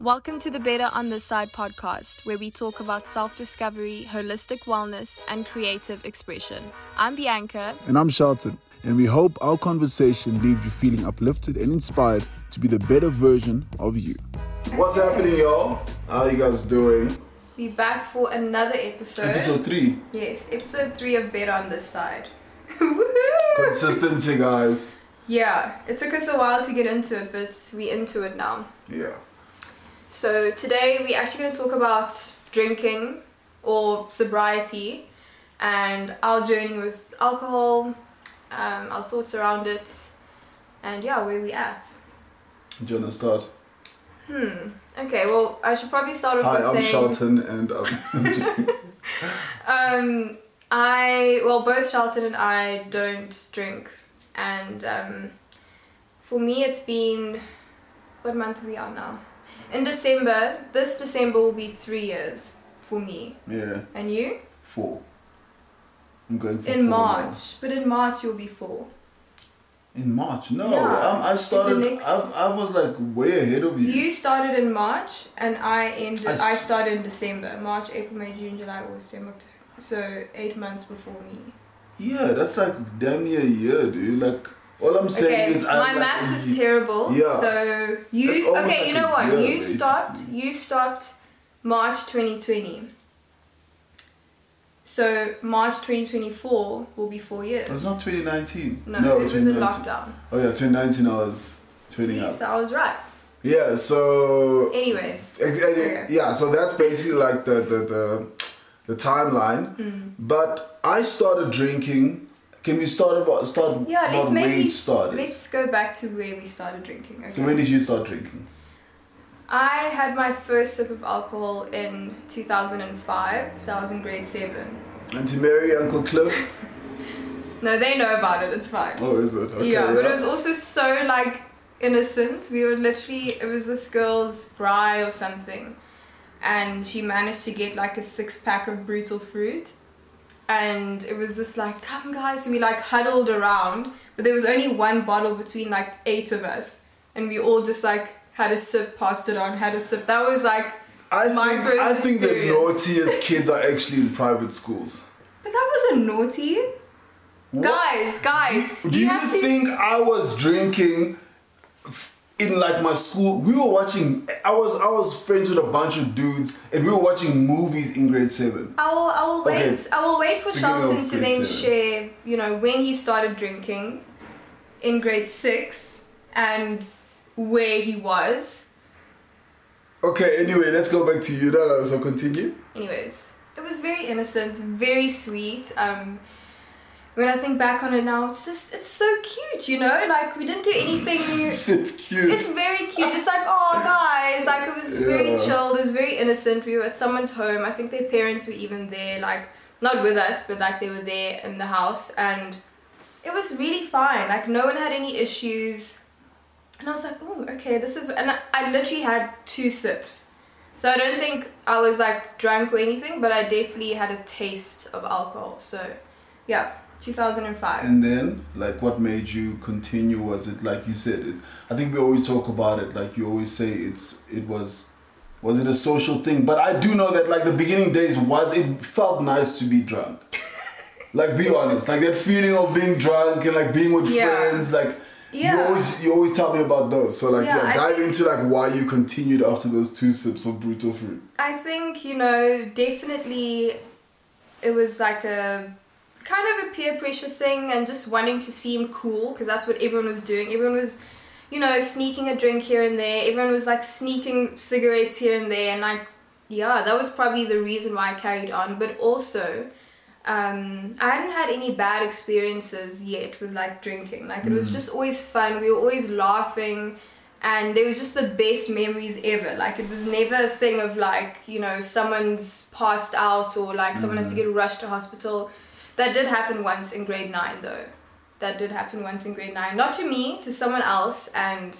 Welcome to the Better on This Side podcast, where we talk about self discovery, holistic wellness, and creative expression. I'm Bianca. And I'm Shelton. And we hope our conversation leaves you feeling uplifted and inspired to be the better version of you. What's happening, y'all? How you guys doing? We're back for another episode. Episode three. Yes, episode three of Better on This Side. Consistency, guys. Yeah, it took us a while to get into it, but we into it now. Yeah. So today we're actually going to talk about drinking or sobriety and our journey with alcohol, um, our thoughts around it, and yeah, where we at. Do you want to start? Hmm. Okay. Well, I should probably start off Hi, I'm saying. Shelton, and um, Um, I well, both Shelton and I don't drink, and um, for me, it's been what month are we on now? In December, this December will be three years for me. yeah, And you? four. I'm going for In March, but in March you'll be four. In March? No, Yeah, um, I started. next- I, I was like way ahead of you. You started in March, and I ended. I I, s- started in December. March, April, May, June, July, August, September, So eight months before me. Yeah, that's like damn near a year, dude. Like all I'm saying Okay, is, my I'm like maths is terrible. Yeah. So you okay? like you know what? you basically. stopped. You stopped March 2020. So March 2024 will be four years. It's not 2019. no, it was in lockdown. Oh yeah, 2019. I was turning See, up. so I was right. Yeah, so Anyways, and Okay. Yeah, so that's basically like the the the, the timeline. Mm. But I started drinking. Can we start about start yeah, let's maybe it started? let's go back to where we started drinking. Okay. So when did you start drinking? I had my first sip of alcohol in 2005, so I was in grade seven. And to marry Uncle Cliff. No, they know about it. It's fine. Oh, is it? Okay, yeah, but it was also so like innocent. We were literally it was this girl's bri or something, and she managed to get like a six pack of brutal fruit, and it was this like come guys, so we like huddled around, but there was only one bottle between like eight of us, and we all just like had a sip, passed it on, had a sip. That was like I my think first I think the naughtiest kids are actually in private schools. But that wasn't naughty. What- Guys, guys, Do you, have to- think I was drinking in like my school? We were watching. I was I was friends with a bunch of dudes, and we were watching movies in grade seven. I will, I will Okay. wait. I will wait for Beginning Shelton to then seven. share, you know, when he started drinking in grade six and where he was. Okay, anyway, let's go back to you. No, no, so continue. Anyways, it was very innocent, very sweet. Um, when I think back on it now, it's just it's so cute, you know. Like we didn't do anything. It's cute. It's very cute. It's like, oh, guys, like it was very Yeah. chilled. It was very innocent. We were at someone's home. I think their parents were even there, like not with us, but like they were there in the house, and it was really fine. Like no one had any issues, and I was like, oh, okay, this is. And I, I literally had two sips, so I don't think I was like drunk or anything, but I definitely had a taste of alcohol. So, yeah, 2005. and then, like, what made you continue? Was it like you said? It. I think we always talk about it. Like you always say, it's. It was. Was it a social thing? But I do know that like the beginning days was it felt nice to be drunk. like be honest, like that feeling of being drunk and like being with Yeah. friends, like you Yeah. always you always tell me about those. So like Yeah, yeah, dive think- into like why you continued after those two sips of brutal fruit. I think, you know, definitely it was like a kind of a peer pressure thing and just wanting to seem cool because that's what everyone was doing. Everyone was, you know, sneaking a drink here and there. Everyone was like sneaking cigarettes here and there. And like, yeah, that was probably the reason why I carried on. But also, um, I hadn't had any bad experiences yet with like drinking. Like, it was just always fun. We were always laughing and there was just the best memories ever like it was never a thing of like you know someone's passed out or like someone has to get rushed to hospital that did happen once in grade 9 though. That did happen once in grade 9 not to me to someone else and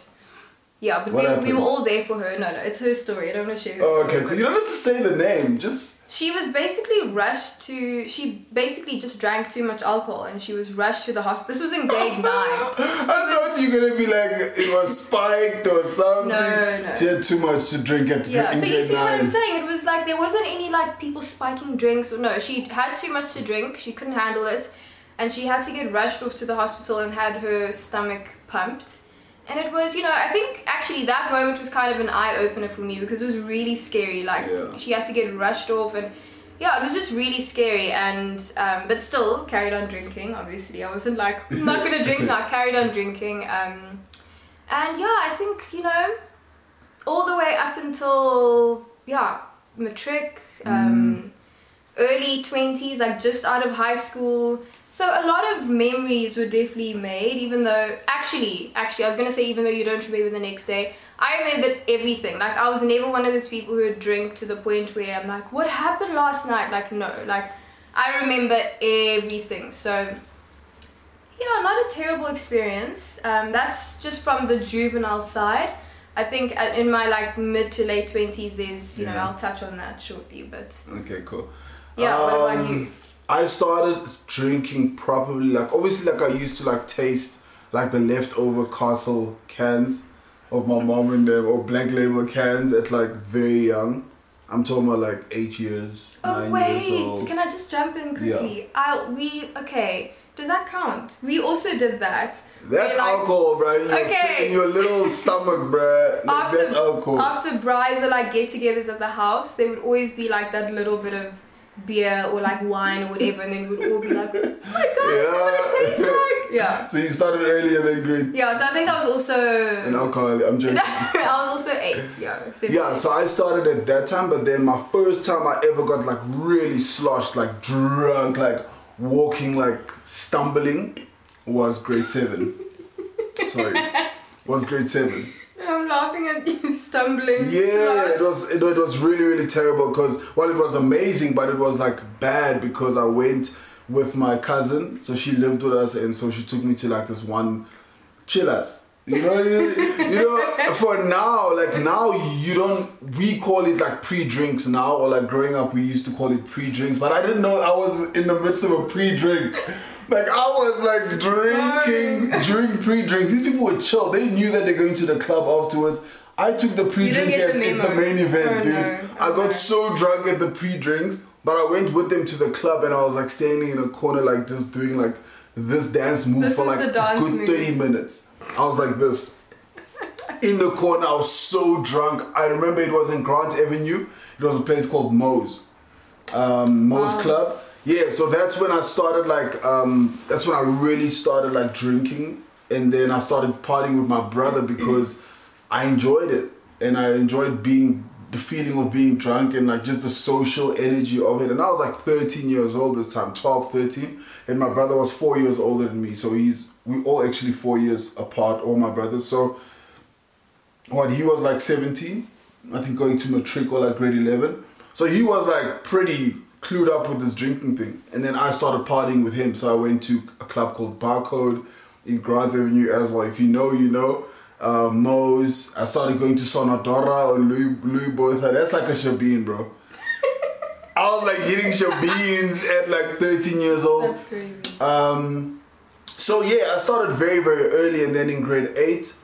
Yeah, but What we, we were all there for her. No, no, it's her story. I don't want to share her Oh, story. okay, You don't have to say the name. Just She was basically rushed to. She basically just drank too much alcohol and she was rushed to the hospital. This was in grade nine. I thought you were gonna be like it was spiked or something. No, no. She had too much to drink at Yeah, in so you see what. I'm saying? It was like there wasn't any like people spiking drinks or no. She had too much to drink. She couldn't handle it, and she had to get rushed off to the hospital and had her stomach pumped. And it was, you know, I think actually that moment was kind of an eye opener for me because it was really scary. Like Yeah. she had to get rushed off, and yeah, it was just really scary. And um, but still carried on drinking. Obviously, I wasn't like I'm not gonna drink now. I carried on drinking. Um, and yeah, I think you know all the way up until yeah matric um, early 20s like just out of high school so a lot of memories were definitely made even though actually actually i was going to say even though you don't remember the next day i remembered everything like i was never one of those people who would drink to the point where i'm like what happened last night like no like i remember everything so yeah, not a terrible experience. Um, that's just from the juvenile side. I think uh, in my like mid to late twenties, there's you know I'll touch on that shortly, but Okay, cool. yeah. what about Um, you? I started drinking properly, like obviously, like I used to like taste like the leftover castle cans of my mom and them or black label cans at like very young. I'm talking about like eight years, Oh nine wait, years old. can I just jump in quickly? Yeah. I we okay. Does that count? We also did that. That's like, alcohol, bro. In your, Okay. in your little stomach, bro. Like, After that's alcohol. after brides or like get-togethers at the house, there would always be like that little bit of beer or like wine or whatever, and then we would all be like, "Oh my god, this is what it Yeah. tastes like." Yeah. so you started earlier than grade Yeah, so I think I was also in alcohol. I'm joking. I was also eight, yeah. seven. Yeah, so I started at that time, but then my first time I ever got like really sloshed, like drunk, like walking, like stumbling, was grade seven. Sorry, was grade seven. I'm laughing at you stumbling. Yeah, it was it, it was really really terrible because well it was amazing, but it was like bad because I went with my cousin, so she lived with us, and so she took me to like this one chillers. You know, you, you know, for now, like now, you don't. We call it like pre-drinks now, or like growing up, we used to call it pre-drinks. But I didn't know I was in the midst of a pre-drink. Like I was like drinking drink pre-drinks. These people were chill. They knew that they're going to the club afterwards. I took the pre-drink as the it's the main event, Oh, dude. no. I got so drunk at the pre-drinks, but I went with them to the club and I was like standing in a corner like just doing like this dance move This for like a good move. 30 minutes. I was like this. In the corner, I was so drunk. I remember it was in Grant Avenue. It was a place called Moe's. Um, Moe's Wow. Club. Yeah, so that's when I started like um, that's when I really started like drinking. And then I started partying with my brother because I enjoyed it. And I enjoyed being the feeling of being drunk and like just the social energy of it. And I was like 13 years old this time 12 13 and my brother was 4 years older than me. So he's we all actually 4 years apart all my brothers. So what he was like 17 i think going to matric or like grade 11 so he was like pretty clued up with this drinking thing and then i started partying with him so i went to a club called barcode in grant avenue as well if you know you know uh, Moe's. I started going to Sonadora on Louis, Louis Botha. That's like a shebeen, bro. I was like hitting shebeens at like 13 years old. That's crazy. Um, so yeah, I started very very early, and then in grade eight,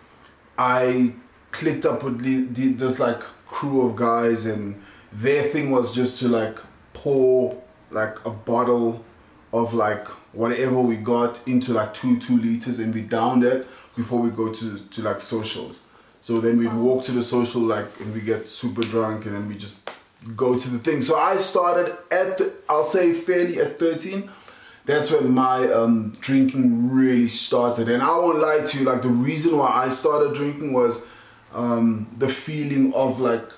I clicked up with the, the, this like crew of guys, and their thing was just to like pour like a bottle of like whatever we got into like two two liters, and we downed it before we go to to like socials. So then we'd walk to the social like, and we get super drunk, and then we just go to the thing. So I started at the, I'll say fairly at thirteen that's when my um, drinking really started. And I won't lie to you, like the reason why I started drinking was um, the feeling of like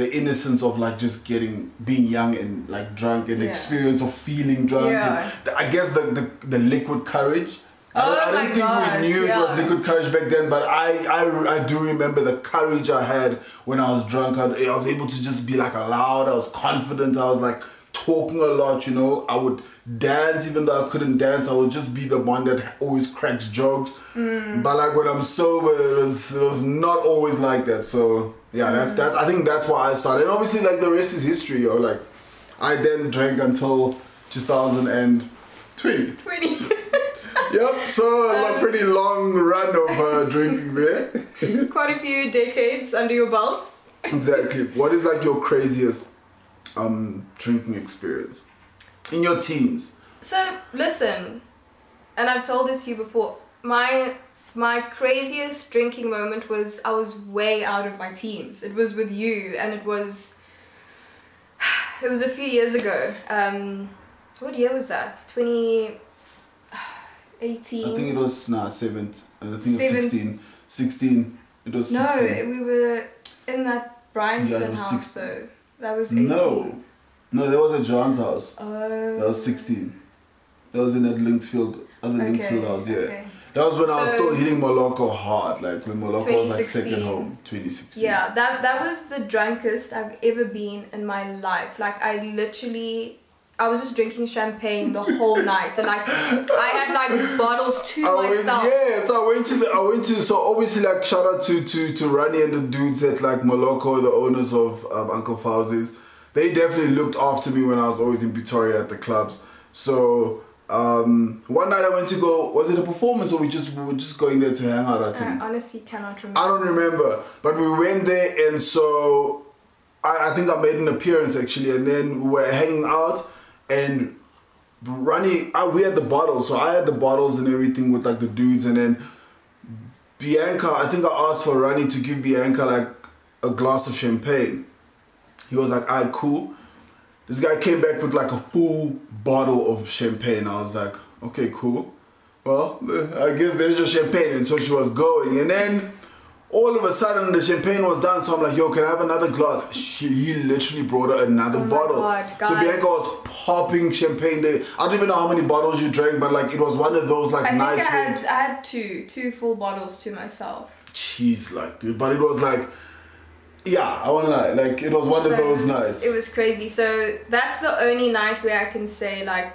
the innocence of like just getting being young and like drunk and the Yeah. experience of feeling drunk. Yeah. And the, I guess the, the the liquid courage. I Oh don't, I don't think gosh, we knew it yeah. was liquid courage back then, but I, I, I do remember the courage I had when I was drunk. I, I was able to just be like loud. I was confident. I was like talking a lot, you know. I would dance even though I couldn't dance. I would just be the one that always cracks jokes. Mm. But like when I'm sober, it was it was not always like that. So yeah, that's that's I think that's why I started. And obviously like the rest is history, Or Like I then drank until 2020. 20. Yep, so a pretty long run of uh, drinking there. Quite a few decades under your belt. exactly. What is like your craziest um drinking experience in your teens? So listen, and I've told this to you before. My my craziest drinking moment was I was way out of my teens. It was with you, and it was it was a few years ago. Um, what year was that? Twenty eighteen. I think it was nah seven. I think it was Seven- 16. 16. It was No, 16. we were in that Bryanston Yeah, house though. That was eighteen. No. No, that was at John's house. Oh. That was 16. That was in at Linksfield, other Okay, Linksfield house, yeah. okay. That was when I was still hitting Moloko hard, like when Moloko was like second home, 2016. Yeah, that that was the drunkest I've ever been in my life. Like I literally I was just drinking champagne the whole night and like I had like bottles to I went, myself. yeah, so I went to the, I went to, so obviously like shout out to to to Ronnie and the dudes at like Moloko, the owners of um, Uncle Fauzi's. They definitely looked after me when I was always in Pretoria at the clubs. So um, one night I went to go. Was it a performance or we just we were just going there to hang out? I think. I honestly cannot remember. I don't remember, but we went there, and so I, I think I made an appearance actually, and then we were hanging out, and Ronnie, I, we had the bottles, so I had the bottles and everything with like the dudes, and then Bianca, I think I asked for Ronnie to give Bianca like a glass of champagne. He was like, "Alright, cool." This guy came back with like a full bottle of champagne. I was like, "Okay, cool." Well, I guess there's your champagne, and so she was going, and then all of a sudden the champagne was done. So I'm like, "Yo, can I have another glass?" She, he literally brought her another Oh my bottle. God, so. Bianca was popping champagne there. I don't even know how many bottles you drank, but like it was one of those like I think I had I had two two full bottles to myself. cheese like dude, but it was like. Yeah, I won't lie. Like it was one of those it was, nights. It was crazy. So that's the only night where I can say like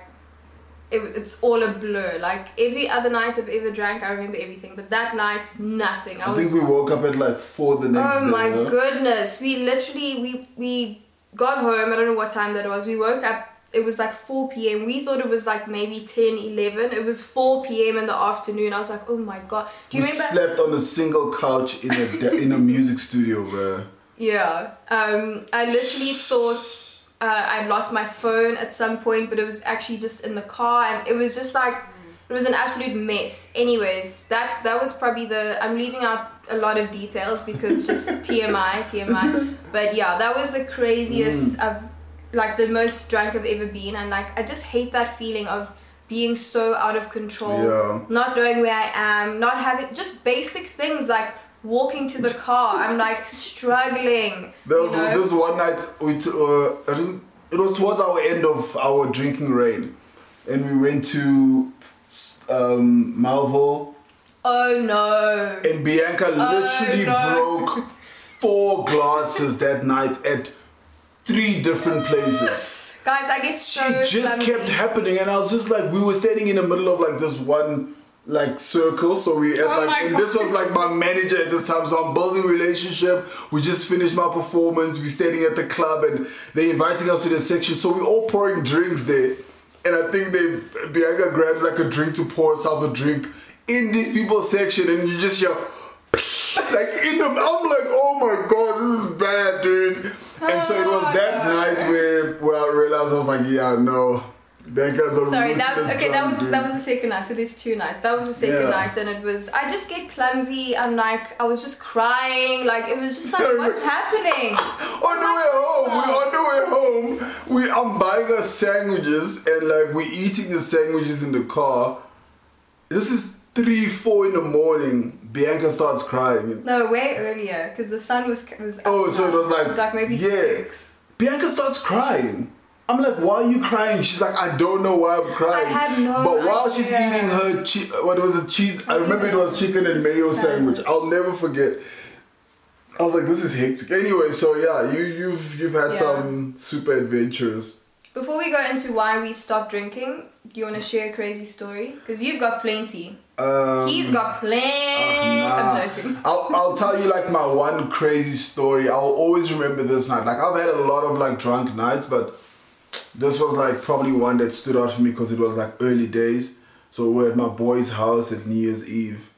it, it's all a blur. Like every other night I've ever drank, I remember everything. But that night, nothing. I, I was think we woke up at like four the next Oh day. my huh? goodness. We literally we we got home, I don't know what time that was. We woke up it was like 4 p.m. We thought it was like maybe 10, 11. It was 4 p.m. in the afternoon. I was like, oh my god. Do you we remember? slept on a single couch in a de- in a music studio, bro. Yeah. Um, I literally thought uh, I'd lost my phone at some point, but it was actually just in the car, and it was just like it was an absolute mess. Anyways, that that was probably the. I'm leaving out a lot of details because just TMI, TMI. But yeah, that was the craziest. I've like the most drunk I've ever been, and like I just hate that feeling of being so out of control, Yeah. not knowing where I am, not having just basic things like walking to the car. I'm like struggling. There was you know? this one night we t- uh, I think it was towards our end of our drinking reign, and we went to um, Malvo, Oh no. and Bianca literally no. broke four glasses that night at three different places. Guys, I get so it just clumsy. kept happening and i was just like we were standing in the middle of like this one like circle so we had Oh like and this was like my manager at this time so i'm building relationship we just finished my performance we standing at the club and they're inviting us to the section so we all pouring drinks there and i think they bianca grabs like a drink to pour herself a drink in these people's section and you just hear like in the, I'm like, oh my god, this is bad. And so it was that oh, night where where I realized I was like, yeah, no, Bianca's a Sorry, that okay. That was dude. that was the second night. So there's two nights. That was the second Yeah. night, and it was. I just get clumsy. I'm like, I was just crying. Like it was just like, what's happening? On the way home, we on the way home, we I'm buying us sandwiches and like we're eating the sandwiches in the car. This is three, four in the morning. Bianca starts crying. No, way earlier because the sun was was. Oh, so it was like it was like maybe yeah. six. Bianca starts crying. I'm like, why are you crying? She's like, I don't know why I'm crying. I had no But while she's eating her, che- what was it, cheese? I remember it was chicken and mayo Sandwich. sandwich. I'll never forget. I was like, this is hectic. Anyway, so yeah, you you've you've had Yeah. some super adventures. Before we go into why we stopped drinking, do you want to share a crazy story? Because you've got plenty. Um, He's got plenty. Nah. I'm joking. I'll, I'll tell you like my one crazy story. I'll always remember this night. Like I've had a lot of like drunk nights, but this was like probably one that stood out for me because it was like early days. So we're at my boy's house at New Year's Eve,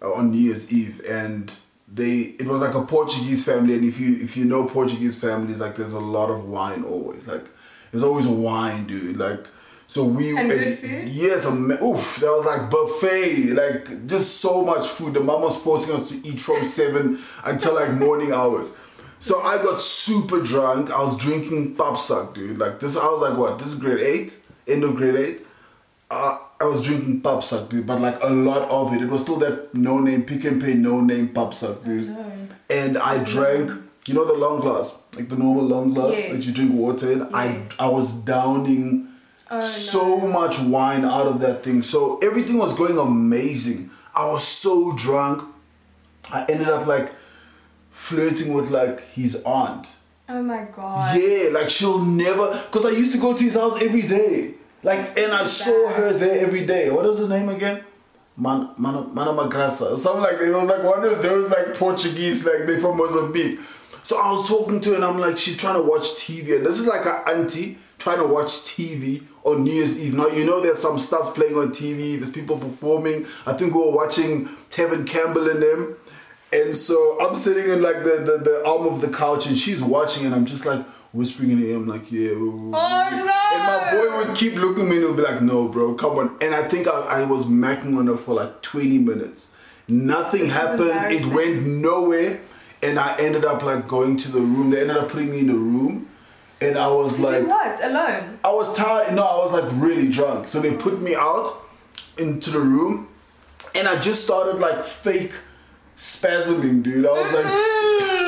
uh, on New Year's Eve, and they it was like a Portuguese family. And if you if you know Portuguese families, like there's a lot of wine always. Like there's always wine, dude. Like so we And good food? Yes, oof, that was like buffet, like just so much food. The mom was forcing us to eat from seven until like morning hours. So I got super drunk. I was drinking papsak, dude. Like this, I was like, what? This is grade eight, end of grade eight. Uh, I was drinking papsak, dude, but like a lot of it. It was still that no name Pick n Pay, no name papsak, dude. And I drank, you know, the long glass, like the normal long glass Yes. that you drink water in. Yes. I I was downing Oh, so no. much wine out of that thing. So everything was going amazing. I was so drunk. I ended up like flirting with like his aunt. Oh my god. Yeah, like she'll never. Because I used to go to his house every day. Like, and I saw her there every day. What was her name again? Man, Man, Mana Magrasa. or Something like that. It was like one of those like Portuguese, like they from Mozambique. So I was talking to her and I'm like, she's trying to watch TV. And this is like an auntie trying to watch TV on New Year's Eve. Now, you know, there's some stuff playing on TV. There's people performing. I think we were watching Tevin Campbell and them. And so I'm sitting in like the, the, the arm of the couch and she's watching and I'm just like whispering in her ear. I'm like, yeah. Oh no! And my boy would keep looking at me and he'll be like, no, bro, come on. And I think I, I was macking on her for like 20 minutes. Nothing This happened. It went nowhere. And I ended up like going to the room. They ended up putting me in the room. And I was You like, did what? Alone? I was tired. No, I was like really drunk. So they put me out into the room, and I just started like fake spasming, dude. I was like,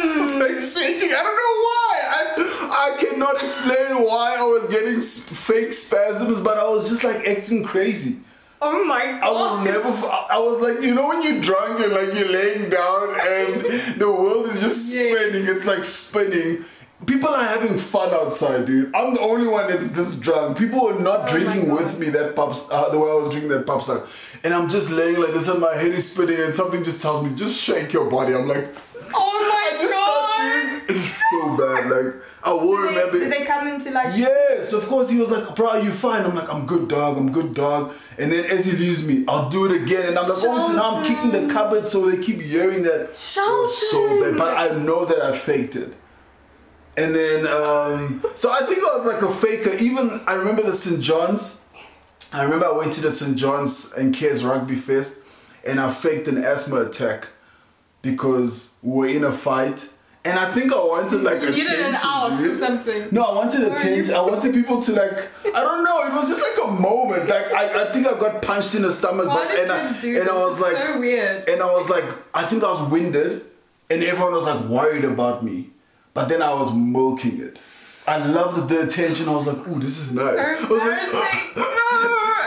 Mm. like shaking. I don't know why. I I cannot explain why I was getting fake spasms, but I was just like acting crazy. Oh my god! I will god! never. I was like, you know, when you're drunk and like you're laying down and the world is just Yeah. spinning. It's like spinning. People are having fun outside, dude. I'm the only one that's this drunk. People were not Oh drinking with me that pops uh, the way I was drinking that papsak. And I'm just laying like this and my head is spinning and something just tells me, just shake your body. I'm like, Oh my god! it's so bad. Like I will Did they, remember did they come into like? Yes, of course. He was like, "Bro, are you fine?" I'm like, "I'm good, dog. I'm good, dog." And then as he leaves me, I'll do it again, and I'm like, "Oh, so now I'm kicking the cupboard, so they keep hearing that." Was so bad, but I know that I faked it. And then, um, so I think I was like a faker. Even I remember the St. John's. I remember I went to the St. John's and Cares Rugby Fest, and I faked an asthma attack because we were in a fight. And I think I wanted like You attention. did an out or something. No, I wanted attention. I wanted people to like. I don't know. It was just like a moment. Like I, I think I got punched in the stomach, Why but did and I, do and I this? was It's like, so weird. and I was like, I think I was winded, and everyone was like worried about me, but then I was milking it. I loved the attention. I was like, ooh, this is nice. So like,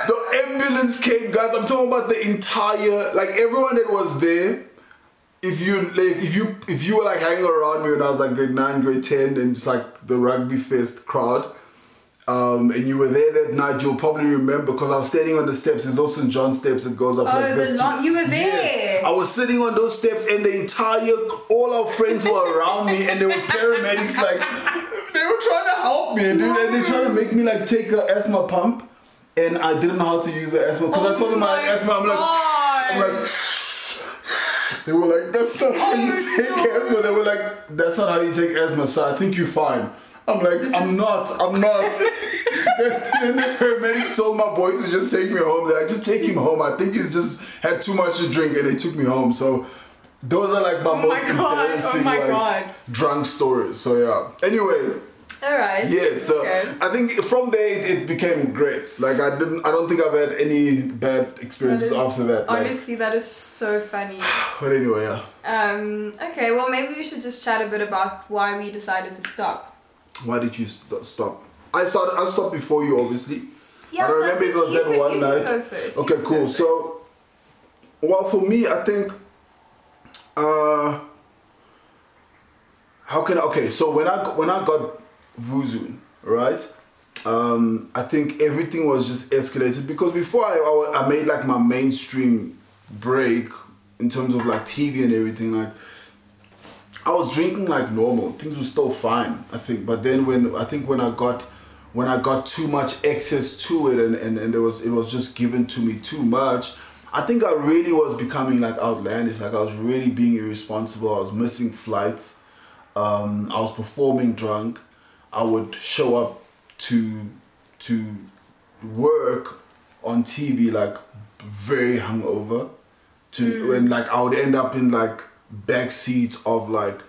the ambulance came, guys. I'm talking about the entire, like everyone that was there. If you like, if you if you were like hanging around me when I was like grade nine, grade ten, and it's like the rugby fest crowd, um, and you were there that night, you'll probably remember because I was standing on the steps. There's also St. John steps that goes up Oh, like this. long- you were there. Yes. I was sitting on those steps, and the entire all our friends were around me, and there were paramedics like they were trying to help me, dude, and they trying to make me like take an asthma pump, and I didn't know how to use the asthma because I Oh told them I my had asthma. I'm like, I'm like. They were like, that's not how you Oh, take no. asthma. They were like, that's not how you take asthma, so I think you're fine. I'm like, I'm is- not, I'm not. then, the paramedics told my boy to just take me home. They're like, just take him home. I think he's just had too much to drink, and they took me home. So those are like my my most God, oh embarrassing my like God. drunk stories. So yeah. Anyway, All right. yeah. So Okay. I think from there it, it became great. Like I didn't, I don't think I've had any bad experiences is- after that. Like, honestly, that is so funny. but anyway, yeah. Um, okay, well, maybe we should just chat a bit about why we decided to stop. Why did you st- stop? I started. I stopped before you, obviously. Yeah, I don't so remember it was that one night. go first. You Okay, cool. So, well, for me, I think. Uh, how can I? Okay, so when I got- when I got Vuzu, right? um, I think everything was just escalated because before I, I, I made like my mainstream break in terms of like TV and everything, like I was drinking like normal. Things were still fine, I think. But then when I think when I got when I got too much access to it and, and, and it was it was just given to me too much, I think I really was becoming like outlandish. Like I was really being irresponsible. I was missing flights. Um, I was performing drunk. I would show up to to work on TV like very hungover. To when like I would end up in like back seats of like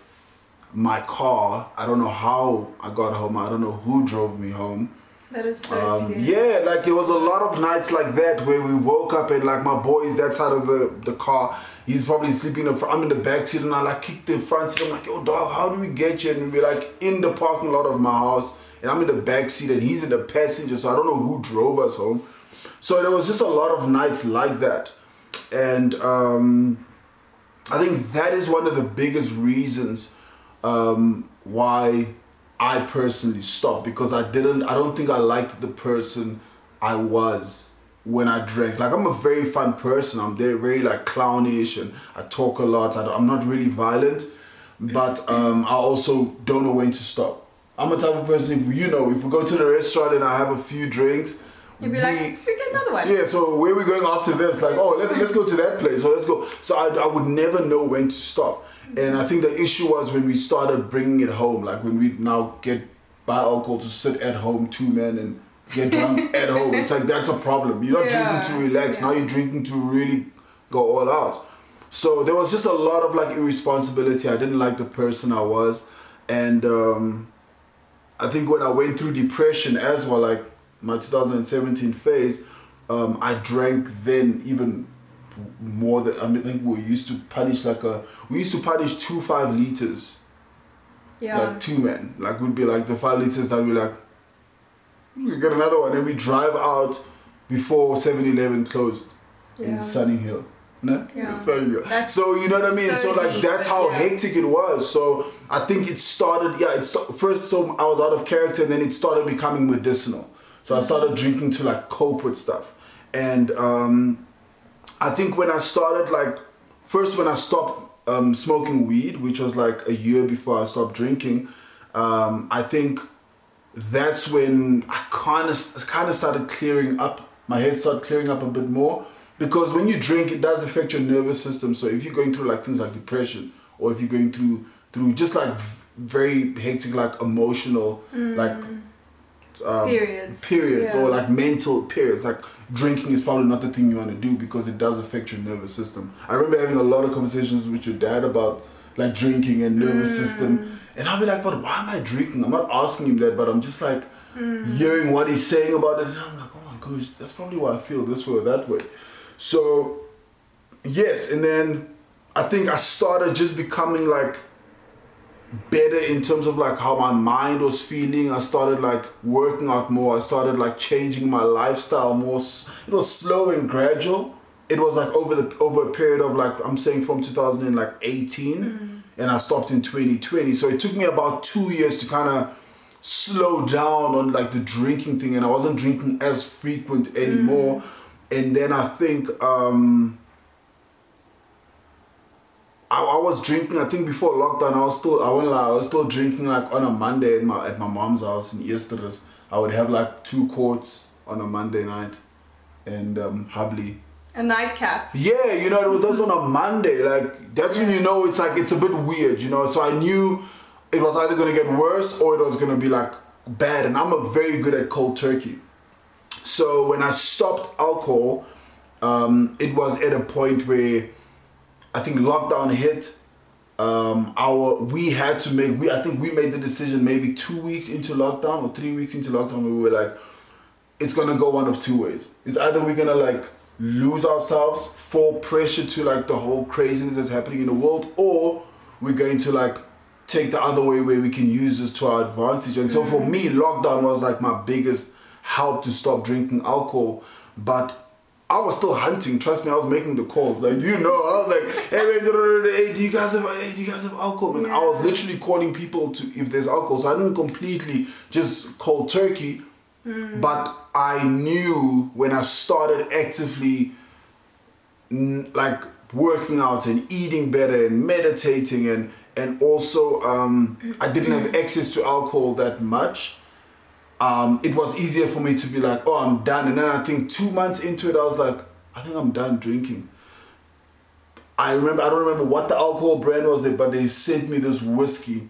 my car. I don't know how I got home. I don't know who drove me home. That is so Um, scary. yeah, like it was a lot of nights like that where we woke up and like my boy is that side of the, the car. He's probably sleeping in the front. I'm in the back seat and I like kick the front seat. I'm like, yo, dog, how do we get you? And we're like in the parking lot of my house and I'm in the back seat and he's in the passenger. So I don't know who drove us home. So there was just a lot of nights like that. And um, I think that is one of the biggest reasons um, why I personally stopped because I didn't. I don't think I liked the person I was when I drank. Like I'm a very fun person. I'm very, very like clownish and I talk a lot. I, am not really violent, but um, I also don't know when to stop. I'm a type of person. If you know, if we go to the restaurant and I have a few drinks, You'd be like, we- get another one. yeah, so where we going after this? Like, oh, let's let's go to that place. So let's go. So I, I would never know when to stop. And I think the issue was when we started bringing it home. Like when we now get buy alcohol to sit at home, two men, and get drunk at home. It's like that's a problem. You're not Yeah, drinking to relax. yeah. Now you're drinking to really go all out. So there was just a lot of like irresponsibility. I didn't like the person I was, and um, I think when I went through depression as well, like my 2017 phase, um, I drank then even more than I mean, I think we used to punish like a we used to punish two five liters Yeah. like two men like would be like the five liters that we like we get another one and we drive out before 7-Eleven closed in Sunninghill. No? Yeah. Hill. That's so you know what I mean? So, so like deep, that's how yeah. hectic it was. So I think it started yeah, it sta- first so I was out of character and then it started becoming medicinal. So I started drinking to like cope with stuff. And um I think when I started like first when I stopped um, smoking weed, which was like a year before I stopped drinking, um, I think that's when I kind of kind of started clearing up. My head started clearing up a bit more because when you drink, it does affect your nervous system. So if you're going through like things like depression, or if you're going through through just like v- very hectic, like emotional, like um, Periods. periods Yeah. or like mental periods. Like drinking is probably not the thing you want to do because it does affect your nervous system. I remember having a lot of conversations with your dad about like drinking and nervous Mm. system, and I'll be like, "But why am I drinking?" I'm not asking him that, but I'm just like Mm. hearing what he's saying about it, and I'm like, "Oh my gosh, that's probably why I feel this way or that way." So yes, and then I think I started just becoming like better in terms of like how my mind was feeling. I started like working out more. I started like changing my lifestyle more. It was slow and gradual. It was like over the over a period of like I'm saying from 2018, and I stopped in 2020. So it took me about two years to kind of slow down on like the drinking thing, and I wasn't drinking as frequent anymore. And then I think. um I, I was drinking. I think before lockdown, I was still. I lie. I was still drinking like on a Monday at my at my mom's house in Easter's. I would have like two quarts on a Monday night, and um, Hubley. A nightcap. Yeah, you know, it was that's on a Monday. Like that's when you know it's like it's a bit weird, you know. So I knew it was either gonna get worse or it was gonna be like bad. And I'm a very good at cold turkey. So when I stopped alcohol, um, it was at a point where I think lockdown hit. Um, our we had to make we I think we made the decision maybe two weeks into lockdown or three weeks into lockdown we were like it's gonna go one of two ways. It's either we're gonna like lose ourselves, fall pressure to like the whole craziness that's happening in the world, or we're going to like take the other way where we can use this to our advantage. And so for me, lockdown was like my biggest help to stop drinking alcohol. But I was still hunting. Trust me, I was making the calls. Like you know, I was like, hey, hey, do you guys have, hey, do you guys have alcohol? And I was literally calling people to if there's alcohol. So I didn't completely just cold turkey. But I knew when I started actively like working out and eating better and meditating and and also um, I didn't have access to alcohol that much. Um, it was easier for me to be like, oh, I'm done. And then I think two months into it, I was like, I think I'm done drinking. I remember, I don't remember what the alcohol brand was there, but they sent me this whiskey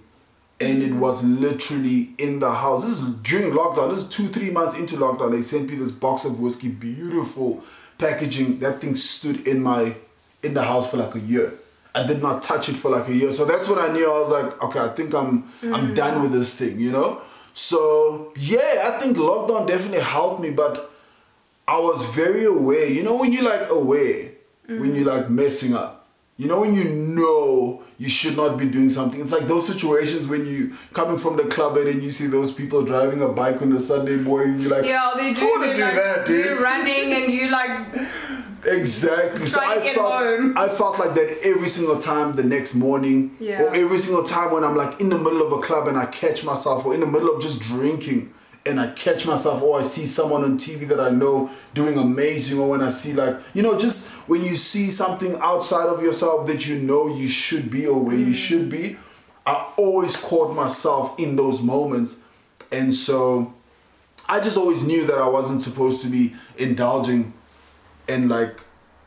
and it was literally in the house. This is during lockdown. This is two, three months into lockdown. They sent me this box of whiskey, beautiful packaging. That thing stood in my in the house for like a year. I did not touch it for like a year. So that's when I knew I was like, okay, I think I'm I'm done with this thing, you know? So yeah, I think lockdown definitely helped me, but I was very aware. You know when you're like aware, when you're like messing up. You know when you know you should not be doing something. It's like those situations when you coming from the club and then you see those people driving a bike on a Sunday morning. You're like, Yeah, they do. I wanna do like, that, dude. You're running and you like Exactly. So I felt home. I felt like that every single time the next morning, Yeah. or every single time when I'm like in the middle of a club and I catch myself, or in the middle of just drinking and I catch myself, or I see someone on TV that I know doing amazing, or when I see like you know just when you see something outside of yourself that you know you should be or where Mm. you should be, I always caught myself in those moments, and so. I just always knew that I wasn't supposed to be indulging and like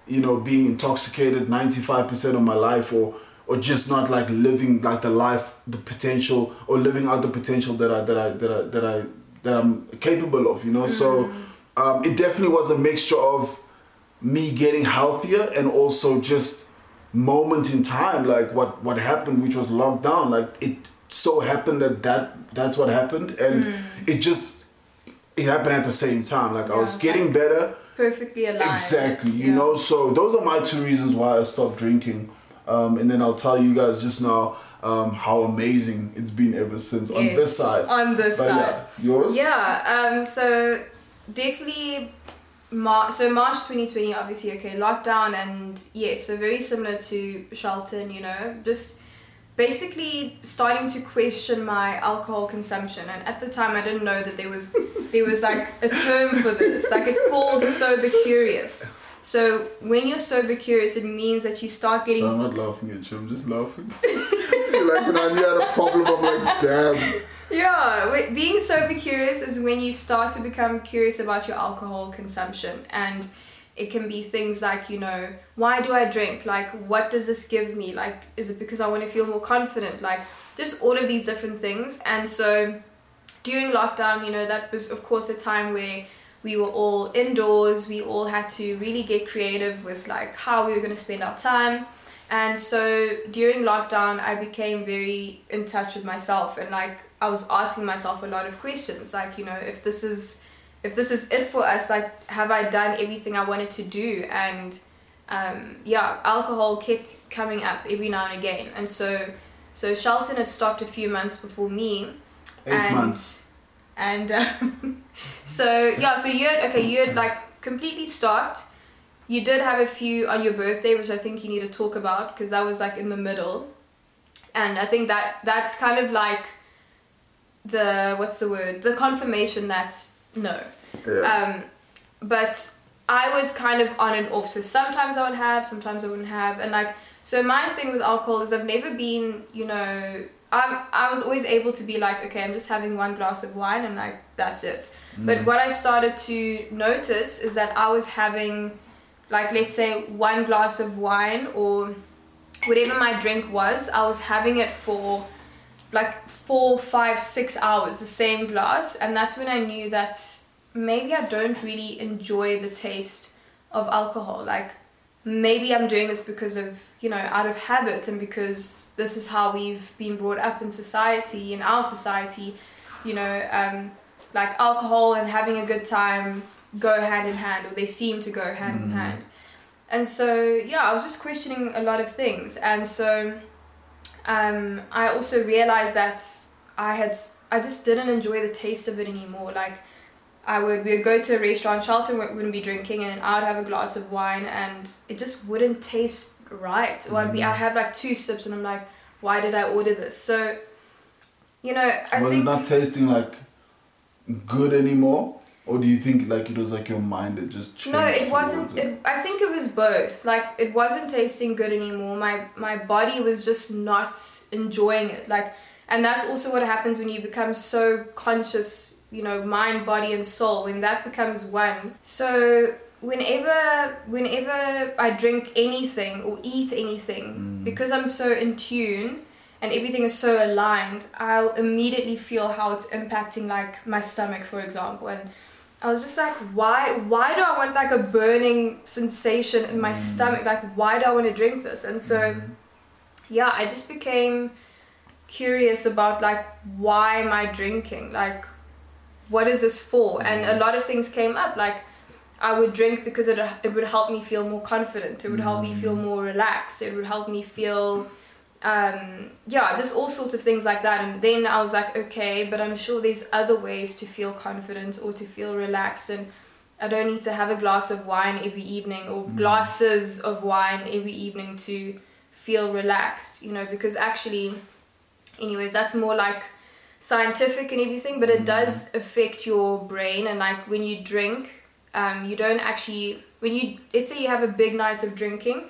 you know being intoxicated 95% of my life or or just not like living like the life the potential or living out the potential that I that I that I that I that I'm capable of you know? So um, it definitely was a mixture of me getting healthier and also just moment in time like what what happened which was lockdown like it so happened that that that's what happened. And it just it happened at the same time. Like I was getting better perfectly aligned. Exactly, you Yeah. know. So those are my two reasons why I stopped drinking, um, and then I'll tell you guys just now um, how amazing it's been ever since on this side. On this But side. yeah, yours. Yeah, um, so definitely March, so March 2020, obviously, okay, lockdown, and yeah, so very similar to Shelton, you know, just basically starting to question my alcohol consumption. And at the time, I didn't know that there was there was like a term for this, like it's called sober curious. So when you're sober curious, it means that you start getting So I'm not laughing at you. I'm just laughing. like when I knew I had a problem, I'm like, damn. Yeah, being sober curious is when you start to become curious about your alcohol consumption. And it can be things like, you know, why do I drink? Like, what does this give me? Like, is it because I want to feel more confident? Like, just all of these different things. And so during lockdown, you know, that was, of course, a time where we were all indoors. We all had to really get creative with, like, how we were going to spend our time. And so during lockdown, I became very in touch with myself and like I was asking myself a lot of questions, like you know, if this is if this is it for us, like have I done everything I wanted to do? And um, yeah, alcohol kept coming up every now and again, and so so Shelton had stopped a few months before me, Eight And- months. and um, so yeah, so you had okay, you had like completely stopped. You did have a few on your birthday, which I think you need to talk about because that was like in the middle, and I think that that's kind of like the what's the word the confirmation that no, Yeah. um, but I was kind of on and off. So sometimes I would have, sometimes I wouldn't have, and like so. My thing with alcohol is I've never been, you know, I'm I was always able to be like, okay, I'm just having one glass of wine and like that's it. But what I started to notice is that I was having, like, let's say one glass of wine or whatever my drink was, I was having it for like four, five, six hours, the same glass, and that's when I knew that maybe I don't really enjoy the taste of alcohol. Like maybe I'm doing this because of, you know, out of habit and because this is how we've been brought up in society, in our society, you know, um, like alcohol and having a good time go hand in hand, or they seem to go hand in hand. And so, yeah, I was just questioning a lot of things. And so, um, I also realized that I had, I just didn't enjoy the taste of it anymore. Like, I would, we would go to a restaurant, Shelton wouldn't be drinking, and I would have a glass of wine, and it just wouldn't taste right. Or I'd be, I had like two sips, and I'm like, why did I order this? So, you know, I was think. it not tasting like good anymore? Or do you think like it was like your mind that just changed? No, it wasn't. It, I think it was both. Like it wasn't tasting good anymore. My my body was just not enjoying it. Like, and that's also what happens when you become so conscious. You know, mind, body, and soul. When that becomes one. So whenever whenever I drink anything or eat anything, mm. because I'm so in tune and everything is so aligned, I'll immediately feel how it's impacting like my stomach, for example, and I was just like, why why do I want like a burning sensation in my mm. stomach? Like why do I want to drink this? And so mm-hmm. yeah, I just became curious about like why am I drinking? Like what is this for? And a mm-hmm. lot of things came up like I would drink because it it would help me feel more confident. It would help me feel mm. more relaxed. It would help me feel um, yeah, just all sorts of things like that. And then I was like, okay, but I'm sure there's other ways to feel confident or to feel relaxed. And I don't need to have a glass of wine every evening or glasses of wine every evening to feel relaxed, you know, because actually, anyways, that's more like scientific and everything, but it does affect your brain. And like when you drink, um, you don't actually, when you, let's say you have a big night of drinking,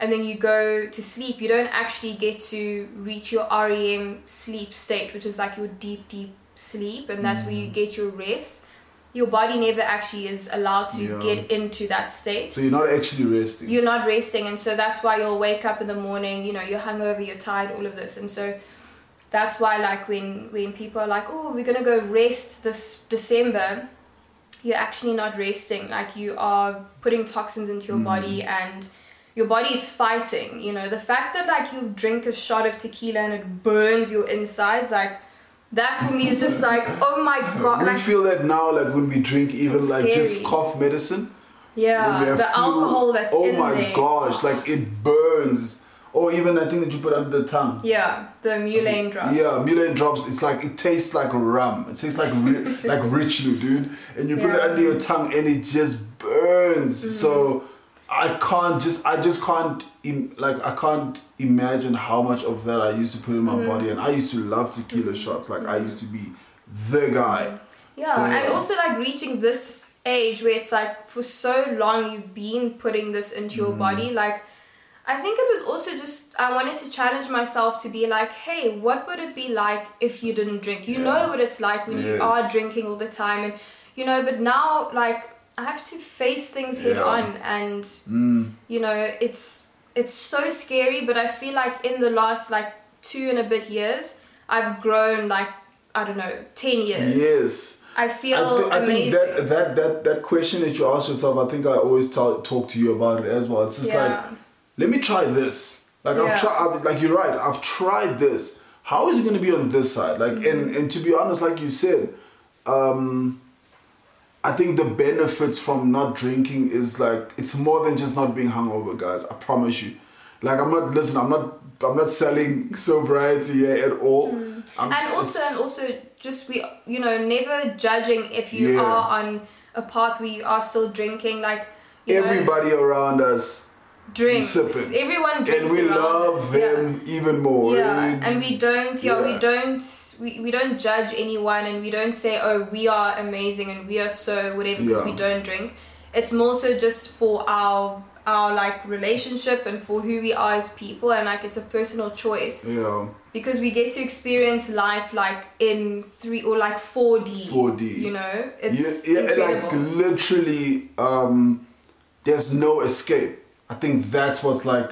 and then you go to sleep, you don't actually get to reach your REM sleep state, which is like your deep, deep sleep, and that's where you mm. get your rest. Your body never actually is allowed to Yeah. get into that state. So you're not actually resting. You're not resting, and so that's why you'll wake up in the morning. You know, you're hungover, you're tired, all of this, and so that's why, like, when when people are like, "Oh, we're gonna go rest this December," you're actually not resting. Like, you are putting toxins into your body mm. and your body is fighting you know the fact that like you drink a shot of tequila and it burns your insides like that for me is just like oh my god we like feel that now, like when we drink even like just cough medicine. yeah the flu, alcohol that's oh in my there gosh, like it burns. Or even I think that you put under the tongue. yeah the mulane drops Yeah, Milan drops. It's like it tastes like rum. It tastes like ri- like Richlu, dude. And you put it Yeah. Mm-hmm. under your tongue, and it just burns. So I can't just I just can't Im- like I can't imagine how much of that I used to put in my Mm-hmm. body. And I used to love tequila shots. Like I used to be the guy. Yeah, So, and uh, also like reaching this age where it's like for so long you've been putting this into your Mm. body, like I think it was also just I wanted to challenge myself to be like, hey, what would it be like if you didn't drink? You Yeah. know what it's like when you are drinking all the time, and you know, but now like I have to face things head Yeah. on, and Mm. you know, it's it's so scary. But I feel like in the last like two and a bit years, I've grown like I don't know, ten years. Yes. I feel I, thi- I think that, that that that question that you ask yourself, I think I always talk talk to you about it as well. It's just Yeah. like, let me try this. Like Yeah. I've tried, like you're right. I've tried this. How is it going to be on this side? Like, Mm-hmm. and and to be honest, like you said, um, I think the benefits from not drinking is like it's more than just not being hungover, guys. I promise you. Like I'm not listen. I'm not. I'm not selling sobriety here at all. Mm. and also and also just we you know never judging if you Yeah. are on a path where you are still drinking like you know, everybody around us drinks sipping. everyone drinks and we around love them even more. yeah, yeah. And we don't yeah, we don't we, we don't judge anyone and we don't say oh we are amazing and we are so whatever because Yeah. we don't drink it's more so just for our our like relationship and for who we are as people and like it's a personal choice yeah, because we get to experience life like in three or like 4D. 4D. You know, it's yeah, yeah like literally, um, there's no escape. I think that's what's like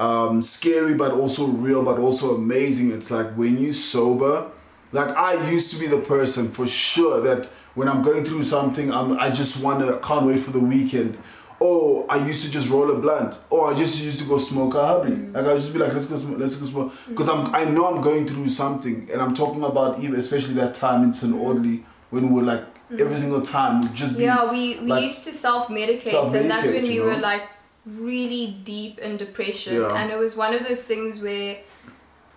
um, scary, but also real, but also amazing. It's like when you sober, like I used to be the person for sure that when I'm going through something, I'm, I just wanna can't wait for the weekend. Oh, I used to just roll a blunt. Oh, I just used to go smoke a hubbly. Like I just be like, let's go smoke, let's go smoke, because I'm I know I'm going through something, and I'm talking about even especially that time in St. Audley when we were like every single time just be yeah, we, we like, used to self medicate, and that's when we you were like really deep in depression. Yeah. And it was one of those things where,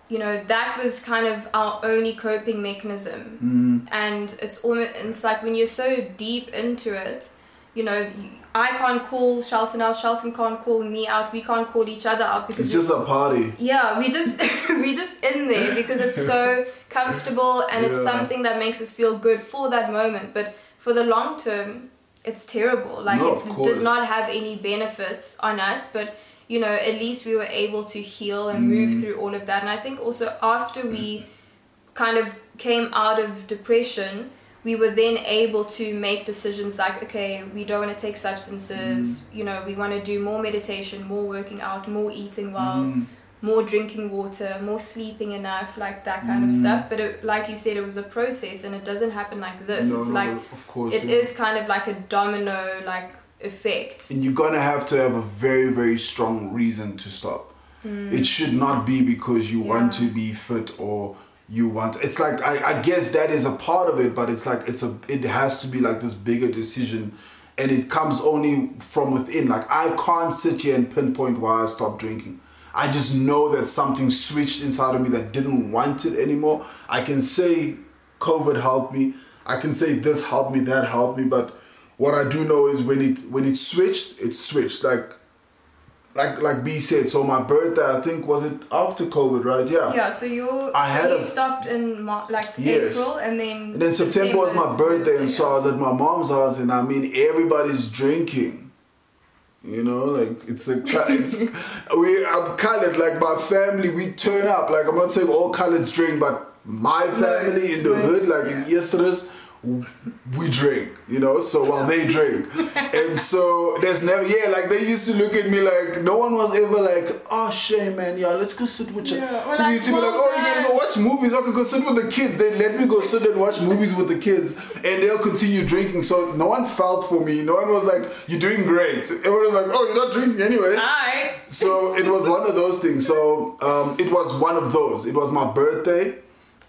you know, that was kind of our only coping mechanism. Mm. And it's almost, it's like when you're so deep into it, you know, I can't call Shelton out, Shelton can't call me out, we can't call each other out because It's just a party. yeah, we just we just in there because it's so comfortable and it's something that makes us feel good for that moment. But for the long term, it's terrible. Like No, it course. did not have any benefits on us, but you know, at least we were able to heal and Mm. move through all of that. And I think also after we kind of came out of depression, we were then able to make decisions like, okay, we don't want to take substances, you know, we want to do more meditation, more working out, more eating well, Mm. More drinking water, more sleeping enough, like that kind of Mm. stuff. But it, like you said, it was a process and it doesn't happen like this. No, it's no, like, of course. it yeah. is kind of like a domino like effect. and you're gonna have to have a very very strong reason to stop it should not be because you want Hmm. To be fit or you want it's like I, I guess that is a part of it but it's like it's a it has to be like this bigger decision and it comes only from within like i can't sit here and pinpoint why i stopped drinking i just know that something switched inside of me that didn't want it anymore i can say covid helped me i can say this helped me that helped me but what I do know is when it when it switched, it switched. Like like like B said, so my birthday I think was it after COVID, right? Yeah. Yeah, so you I had you a- stopped in Mar- like Yes. April and then And then September was my birthday, and so I was at my mom's house, and I mean everybody's drinking. You know, like it's a it's we I'm colored like my family. We turn up like I'm not saying all coloreds drink, but my family in the most, hood, like yeah. in yesterday's, we drink. You know, so while they drink, and so there's never yeah like they used to look at me like no one was ever like oh shame man yeah let's go sit with you. Yeah, We like, used to be like oh you gonna go watch movies. I could go sit with the kids. They let me go sit and watch movies with the kids, and they'll continue drinking. So no one felt for me. No one was like, "You're doing great." Everyone was like, "Oh, you're not drinking anyway." Hi. So it was one of those things. So um, it was one of those. It was my birthday,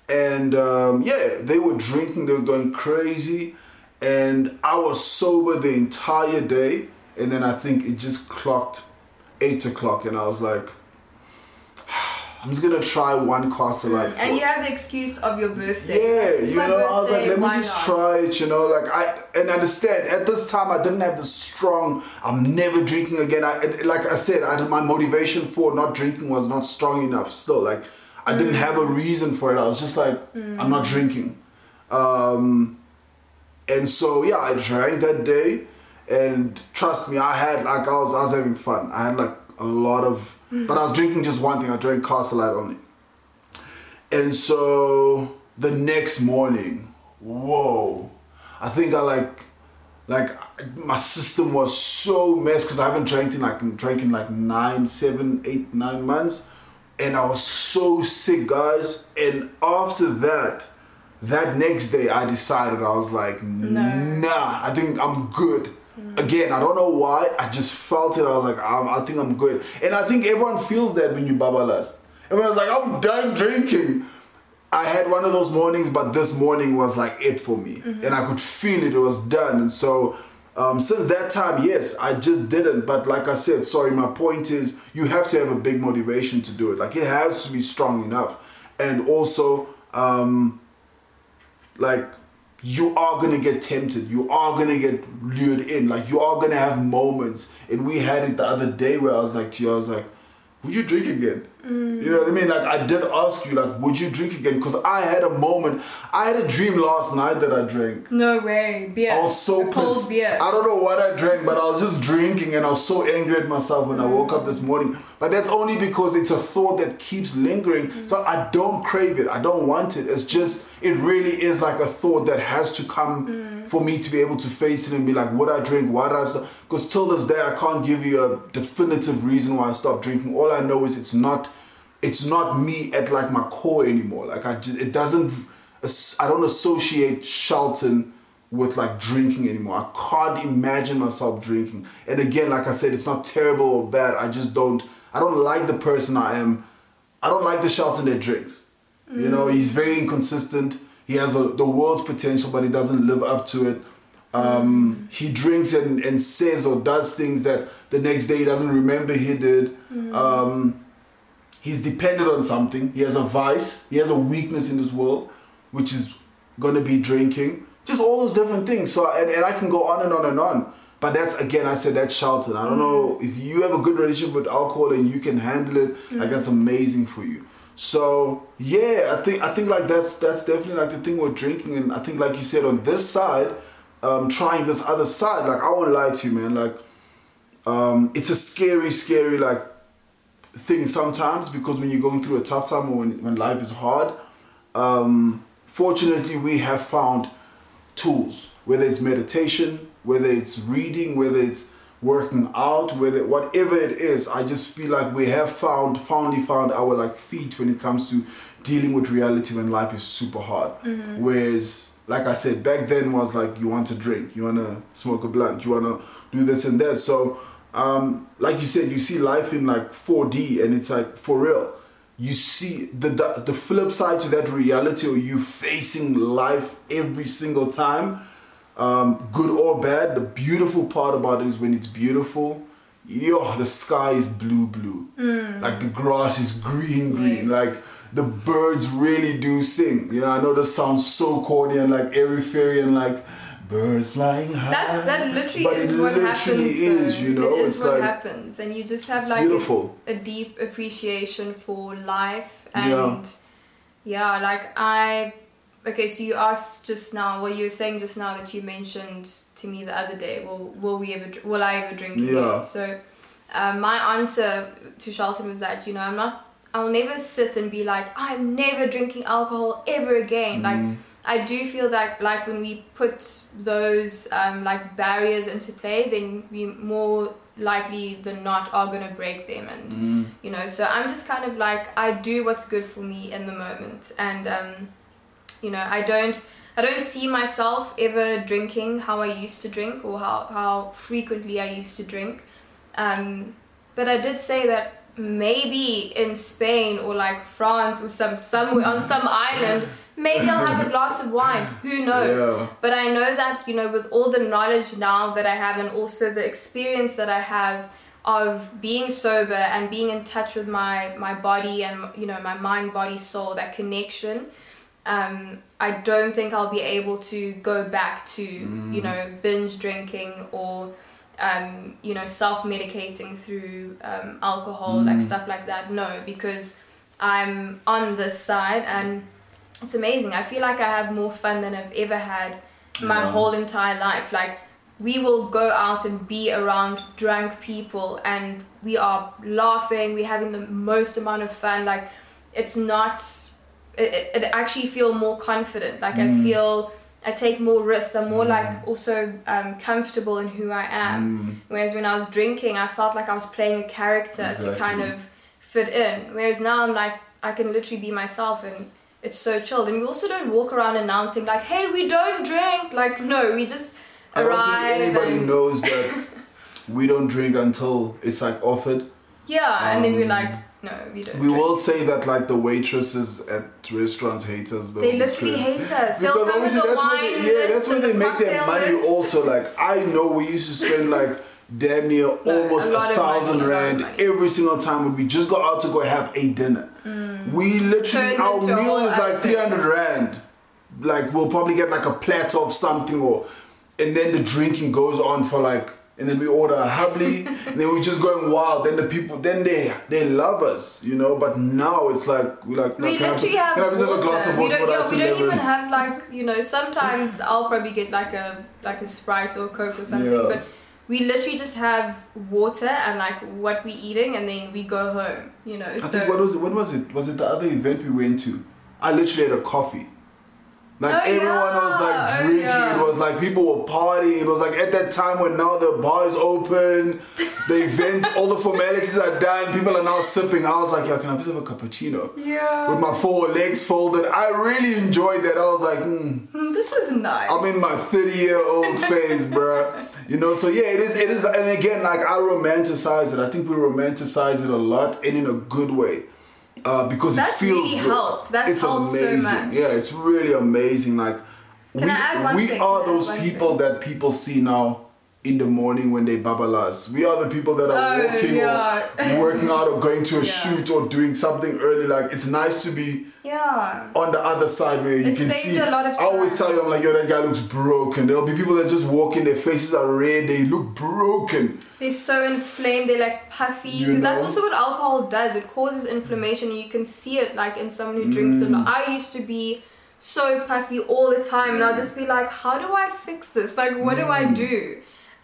and um, yeah, they were drinking. They were going crazy, and I was sober the entire day. And then I think it just clocked eight o'clock, and I was like, I'm just gonna try one Castle Lite. And you have the excuse of your birthday. Yeah, It's you know, I was like, let me just not? try it, you know, like I and understand. At this time, I didn't have the strong. I'm never drinking again. I like I said, I my motivation for not drinking was not strong enough. Still, like I didn't mm. have a reason for it. I was just like, mm. I'm not drinking, um, and so yeah, I drank that day, and trust me, I had like I was I was having fun. I had like a lot of, mm. but I was drinking just one thing. I drank Castle Lite only. And so the next morning, whoa, I think I like, like my system was so messed because I haven't drank in like drank in like nine, seven, eight, nine months, and I was so sick, guys. And after that, that next day, I decided I was like, nah, I think I'm good. Mm. Again, I don't know why. I just felt it. I was like, I'm, I think I'm good. And I think everyone feels that when you babalas. Everyone's like, I'm done drinking. I had one of those mornings, but this morning was like it for me, mm-hmm. and I could feel it. It was done, and so um, since that time, yes, I just didn't. But like I said, sorry, my point is you have to have a big motivation to do it. Like it has to be strong enough, and also um, like you are gonna get tempted. You are gonna get lured in. Like you are gonna have moments, and we had it the other day where I was like to you, I was like, would you drink again? You know what I mean? Like I did ask you, like, would you drink again? Because I had a moment. I had a dream last night that I drank. No way. Beer. I was so A pissed. beer. I don't know what I drank, but I was just drinking and I was so angry at myself when I mm. woke up this morning. But that's only because it's a thought that keeps lingering. So mm. I don't crave it. I don't want it. It's just, it really is like a thought that has to come mm. for me to be able to face it and be like, would I drink? Why did I stop? Because till this day, I can't give you a definitive reason why I stopped drinking. All I know is it's not it's not me at like my core anymore. Like I just, it doesn't, I don't associate Shelton with like drinking anymore. I can't imagine myself drinking. And again, like I said, it's not terrible or bad. I just don't, I don't like the person I am. I don't like the Shelton that drinks. You know, he's very inconsistent. He has a, the world's potential, but he doesn't live up to it. Um, he drinks and, and says or does things that the next day he doesn't remember he did. Um, he's dependent on something. He has a vice. He has a weakness in this world, which is gonna be drinking. Just all those different things. So and, and I can go on and on and on. But that's again, I said that's Shelton. I don't know if you have a good relationship with alcohol and you can handle it. Like that's amazing for you. So yeah, I think I think like that's that's definitely like the thing with drinking, and I think like you said on this side, um, trying this other side. Like I won't lie to you, man. Like um, it's a scary, scary like thing sometimes because when you're going through a tough time or when when life is hard, um, fortunately we have found tools, whether it's meditation, whether it's reading, whether it's working out, whether whatever it is, I just feel like we have found finally found our like feet when it comes to dealing with reality when life is super hard. Whereas like I said, back then was like you want to drink, you wanna smoke a blunt, you wanna do this and that. So um, like you said, you see life in like 4D and it's like for real. You see the, the the flip side to that reality or you facing life every single time um, good or bad. The beautiful part about it is when it's beautiful, yo, the sky is blue, blue. Like the grass is green, green. Yes. Like the birds really do sing. You know, I know this sounds so corny and like airy fairy and like birds flying high. That's that literally but is what literally happens. is, you know. it is it's what like happens, and you just have like beautiful. A, a deep appreciation for life, and Yeah. yeah. like I. Okay, so you asked just now. Well, you were saying just now that you mentioned to me the other day. Will Will we ever? Will I ever drink again? Yeah. So, um, my answer to Shelton was that you know I'm not. I'll never sit and be like I'm never drinking alcohol ever again. Like I do feel that like when we put those um, like barriers into play, then we more likely than not are gonna break them, and you know. So I'm just kind of like I do what's good for me in the moment, and um, you know I don't I don't see myself ever drinking how I used to drink or how how frequently I used to drink. Um, but I did say that maybe in Spain or like France or some somewhere on some island, maybe I'll have a glass of wine. Who knows? Yeah. But I know that you know with all the knowledge now that I have and also the experience that I have of being sober and being in touch with my my body and you know my mind body soul that connection um, I don't think I'll be able to go back to you know binge drinking or um, you know self medicating through um, alcohol like stuff like that. No, because I'm on this side and it's amazing. I feel like I have more fun than I've ever had my Yeah. whole entire life. Like we will go out and be around drunk people and we are laughing, we're having the most amount of fun. Like it's not it, it, actually feel more confident. Like I mm. feel I take more risks. I'm more like mm. also um, comfortable in who I am. Mm. Whereas when I was drinking, I felt like I was playing a character to kind of fit in. Whereas now I'm like I can literally be myself and it's so chilled. And we also don't walk around announcing like, "Hey, we don't drink." Like no, we just I don't think anybody and, knows that we don't drink until it's like offered. Yeah, and then we're Um, like, "No, we don't." We drink. will say that like the waitresses at restaurants hate us. but They literally hate us. They'll Because obviously the that's wine where they, yeah, that's where they the make their money. list. Also, like I know we used to spend like damn near almost a a, thousand money, a lot of rand every single time when we just go out to go have a dinner. We literally Mm. Turns our meal is like three hundred rand. Like we'll probably get like a platter of something or, and then the drinking goes on for like. And then we order a hubbly, and then we're just going wild. Then the people, then they they love us, you know. But now it's like we're like, no, we can I literally have can I please water. have a glass of we water don't, yeah, we don't 11? even have like you know. Sometimes I'll probably get like a like a Sprite or Coke or something, Yeah. but we literally just have water and like what we're eating, and then we go home. You know, I so think what was it? What was it? Was it the other event we went to? I literally had a coffee. Like Oh, everyone was like yeah. Oh, drinking. yeah. It was like people were partying. It was like at that time when now the bar is open, the event, all the formalities are done. People are now sipping. I was like, yeah, can I please have a cappuccino? yeah, With my four legs folded. I really enjoyed that. I was like, hmm. Mm, this is nice. I'm in my 30 year old phase, bruh. You know, so yeah, it is. It is, and again, like I romanticize it. I think we romanticize it a lot, and in a good way, uh, because That's it feels. really helped. That's it's helped so amazing. much. Yeah, it's really amazing. Like we, add one we thing? are Can those people thing? that people see now in the morning when they babalas. We are the people that are Oh, walking yeah. or working out or going to a Yeah. shoot or doing something early. Like it's nice to be Yeah. on the other side where you It can see. a lot of I always tell you, I'm like, yo, that guy looks broken. There'll be people that just walk in, their faces are red, they look broken. They're so inflamed, they're like puffy. Because that's also what alcohol does. It causes inflammation, you can see it like in someone who drinks Mm. a lot. I used to be so puffy all the time, and I'll just be like, how do I fix this? Like, what do I Mm. do?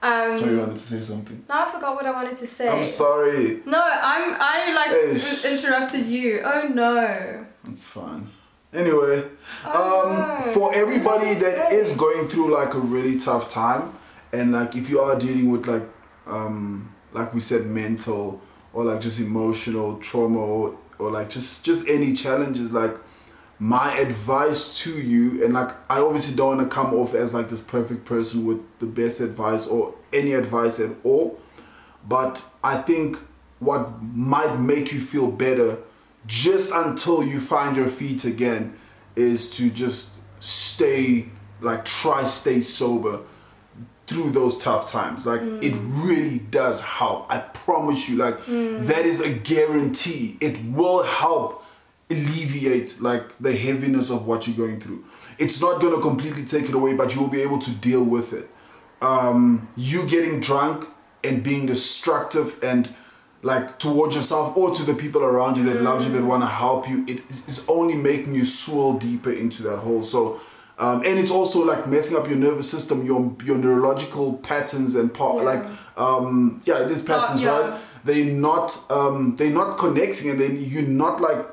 Um, Sorry, you wanted to say something. now I forgot what I wanted to say. I'm sorry. No, I'm I like interrupted you. Oh no. It's fine. Anyway, Oh, um, no. for everybody that I is going through like a really tough time, and like if you are dealing with like, um, like we said, mental or like just emotional trauma or, or like just just any challenges, like my advice to you, and like I obviously don't want to come off as like this perfect person with the best advice or any advice at all, but I think what might make you feel better just until you find your feet again is to just stay like try stay sober through those tough times. Like mm. it really does help i promise you. Like mm. that is a guarantee. It will help alleviate like the heaviness of what you're going through. It's not going to completely take it away but you'll be able to deal with it. Um, you getting drunk and being destructive and like towards yourself or to the people around you that love you that want to help you it is only making you swirl deeper into that hole. So um, and it's also like messing up your nervous system your your neurological patterns and part Yeah. like um yeah it is patterns yeah. right? They're not um they're not connecting and then you're not like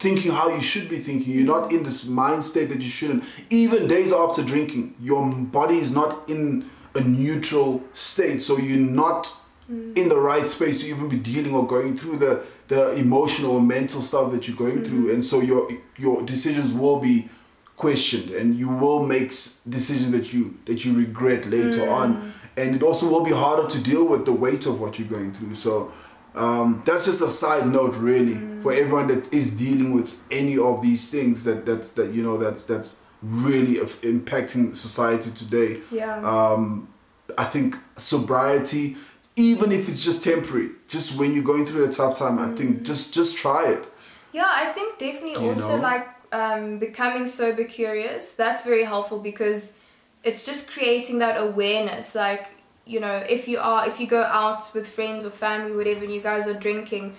thinking how you should be thinking. You're not in this mind state that you shouldn't. Even days after drinking, your body is not in a neutral state. So you're not in the right space to even be dealing or going through the, the emotional or mental stuff that you're going through. Mm-hmm. And so your your decisions will be questioned and you will make decisions that you that you regret later mm. on. And it also will be harder to deal with the weight of what you're going through. So um, that's just a side note really for everyone that is dealing with any of these things that that's that you know that's that's really impacting society today Yeah. um, i think sobriety even if it's just temporary just when you're going through a tough time i think just just try it Yeah, I think definitely You also know? like um, becoming sober curious. That's very helpful because it's just creating that awareness. Like you know, if you are if you go out with friends or family, whatever, and you guys are drinking,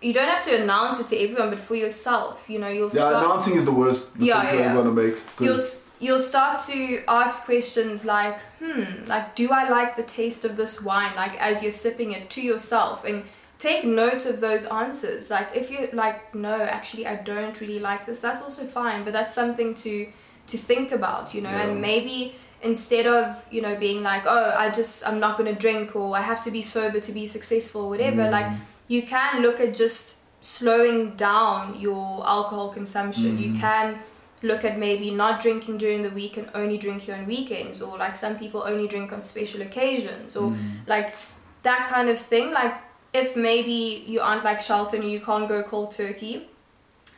you don't have to announce it to everyone, but for yourself, you know, you'll yeah start. announcing is the worst mistake Yeah, you're gonna make. You'll you'll start to ask questions like, hmm, like do I like the taste of this wine? Like as you're sipping it to yourself and take note of those answers. Like if you like, no, actually I don't really like this. That's also fine, but that's something to to think about, you know. Yeah. And maybe instead of you know being like, oh, I just I'm not gonna drink or I have to be sober to be successful, whatever. Mm. Like you can look at just slowing down your alcohol consumption. You Mm. can look at maybe not drinking during the week and only drinking on weekends or like some people only drink on special occasions or Mm. like that kind of thing like if maybe you aren't like Shelton and you can't go cold turkey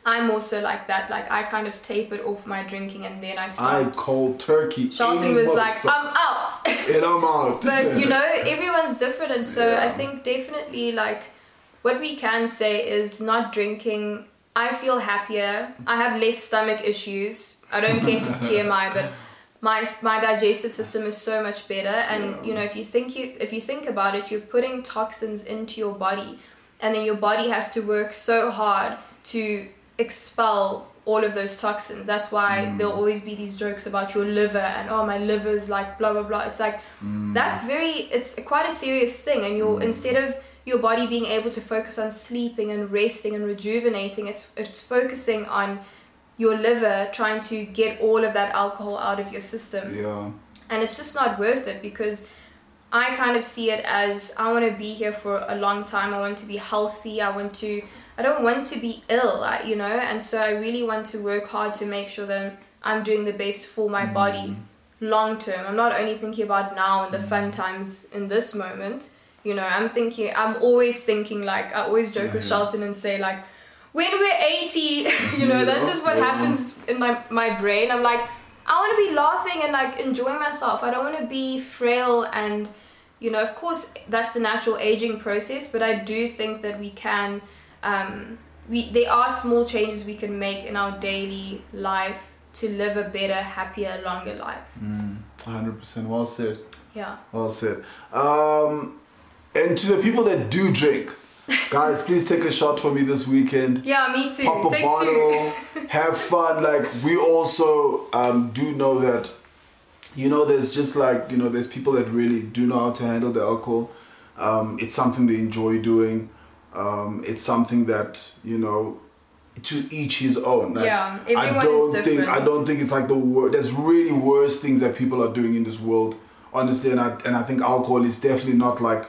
I'm also like that like I kind of tapered off my drinking and then I started. i cold turkey any was like. I'm out and i'm out but you know everyone's different and so i think definitely like what we can say is not drinking i feel happier i have less stomach issues i don't care if it's tmi but my my digestive system is so much better and Yeah. you know if you think you if you think about it you're putting toxins into your body and then your body has to work so hard to expel all of those toxins. That's why mm. there'll always be these jokes about your liver and oh my liver's like blah blah blah. It's like mm. that's very it's quite a serious thing and you're mm. instead of your body being able to focus on sleeping and resting and rejuvenating, it's it's focusing on your liver trying to get all of that alcohol out of your system yeah and it's just not worth it because I kind of see it as I want to be here for a long time. I want to be healthy. I want to. I don't want to be ill, you know. And so I really want to work hard to make sure that I'm doing the best for my mm. body long term. I'm not only thinking about now and the mm. fun times in this moment. You know, I'm thinking. I'm always thinking like I always joke with Yeah. Shelton and say like, when we're 80, you know, that's just what yeah. happens in my my brain. I'm like. I want to be laughing and like enjoying myself. I don't want to be frail and, you know, of course that's the natural aging process, but I do think that we can. Um, we there are small changes we can make in our daily life to live a better, happier, longer life. Mm, 100% well said. Yeah. Well said. Um, and to the people that do drink, guys, please take a shot for me this weekend. Yeah, me too. Pop a Take bottle, two. have fun. Like we also um, do know that, you know, there's just like you know, there's people that really do know how to handle the alcohol. Um, it's something they enjoy doing. Um, it's something that you know, to each his own. Like, Yeah, I everyone is don't think I don't think it's like the worst. There's really worse things that people are doing in this world. Honestly, and I and I think alcohol is definitely not like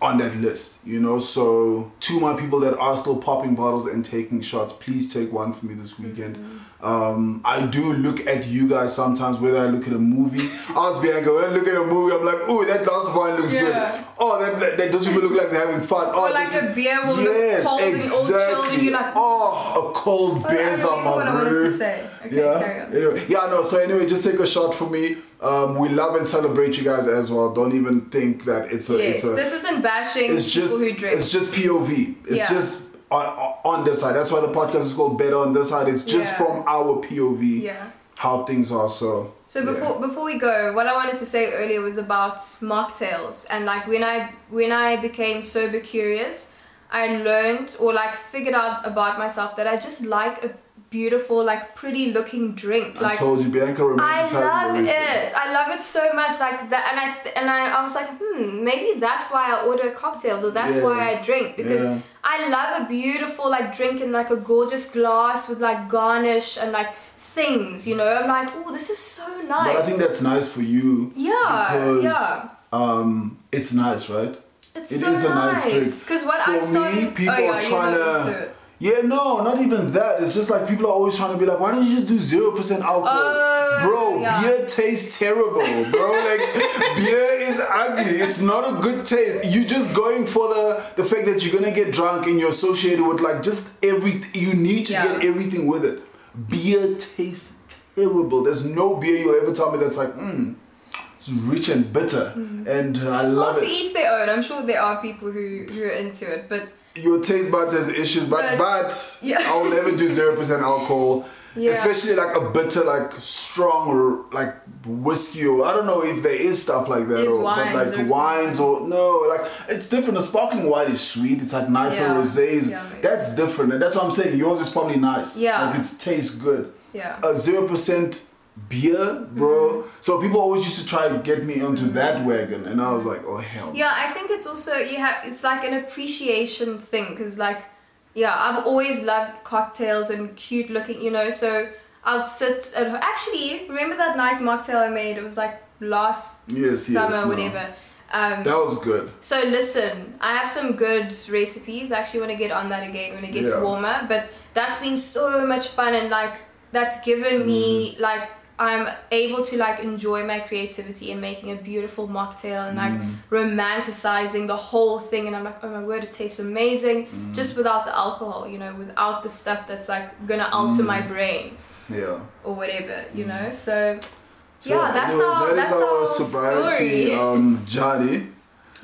on that list, you know. So to my people that are still popping bottles and taking shots, please take one for me this weekend. Um, I do look at you guys sometimes, whether I look at a movie. Ask Bianca, when I look at a movie, I'm like, oh, that glass of wine looks Yeah. good. Oh, that, that, that those people look like they're having fun. Oh, Or like a beer will look cold and all chilled and you're like, oh, a cold Oh, beer I on my what I wanted brew. to say. Okay, yeah. carry on. Anyway, yeah, no. So anyway, just take a shot for me. Um, we love and celebrate you guys as well. Don't even think that it's a. Yes, it's a, this isn't bashing it's people just who drink. it's just POV. It's Yeah. just on, on this side. That's why the podcast is called Better on this side. It's just Yeah. from our POV Yeah. how things are. So So yeah. before before we go, what I wanted to say earlier was about mocktails and like when I when I became sober curious, I learned or like figured out about myself that I just like a beautiful like pretty looking drink. Like, I told you, Bianca I love it. I love it so much. Like that, and I and I, I was like, hmm, maybe that's why I order cocktails, or that's Yeah. why I drink because Yeah. I love a beautiful like drink in like a gorgeous glass with like garnish and like things. You know, I'm like, oh, this is so nice. But I think that's nice for you. Yeah, because, yeah. Um, it's nice, right? it's it so is a nice drink. Because what For I started, me, people oh, yeah, are trying to. Yeah, no, not even that. It's just like people are always trying to be like, why don't you just do zero percent alcohol, Oh, bro? yeah. Beer tastes terrible, bro. like beer is ugly. It's not a good taste. You're just going for the the fact that you're gonna get drunk and you're associated with like just every. You need to Yeah. get everything with it. Beer tastes terrible. There's no beer you'll ever tell me that's like, mm, it's rich and bitter, and I Well, love to it. each their own. I'm sure there are people who who are into it, but your taste buds has issues, but But- but Yeah. I'll never do zero percent alcohol. Yeah. Especially like a bitter, like strong, or like whiskey, or I don't know if there is stuff like that, or but like or wines, or no, like it's different. A sparkling wine is sweet. It's like nicer Yeah. rosés. Yeah. That's different, and that's what I'm saying. Yours is probably nice. Yeah. like it tastes good. yeah. A zero percent beer, bro. Mm-hmm. So people always used to try to get me onto that wagon, and I was like, oh hell. Yeah, I think it's also you have it's like an appreciation thing because like yeah, I've always loved cocktails and cute looking, you know. So I'll sit at actually remember that nice mocktail I made. It was like last Yes, yes, summer, no. whatever. Um, That was good. so listen, I have some good recipes. I actually want to get on that again when it gets Yeah. warmer. But that's been so much fun and like that's given me Mm-hmm. like I'm able to like enjoy my creativity and making a beautiful mocktail and like Mm-hmm. romanticizing the whole thing and I'm like, oh my word, it tastes amazing Mm-hmm. just without the alcohol, you know, without the stuff that's like gonna alter my Mm-hmm. brain Yeah. or whatever, you know. So, So, yeah, that's anyway, our that is that's our our sobriety story. um, journey,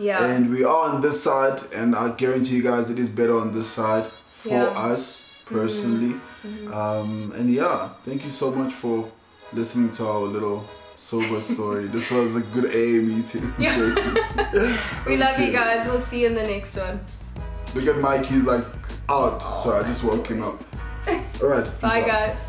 yeah. and we are on this side, and I guarantee you guys it is better on this side for Yeah. Mm-hmm. us personally. Um, and yeah, thank you so much for listening to our little sober story. this was a good AA meeting. we love you guys. We'll see you in the next one. Look at Mike, he's like out. so I just woke him up. All right. Bye, out. guys.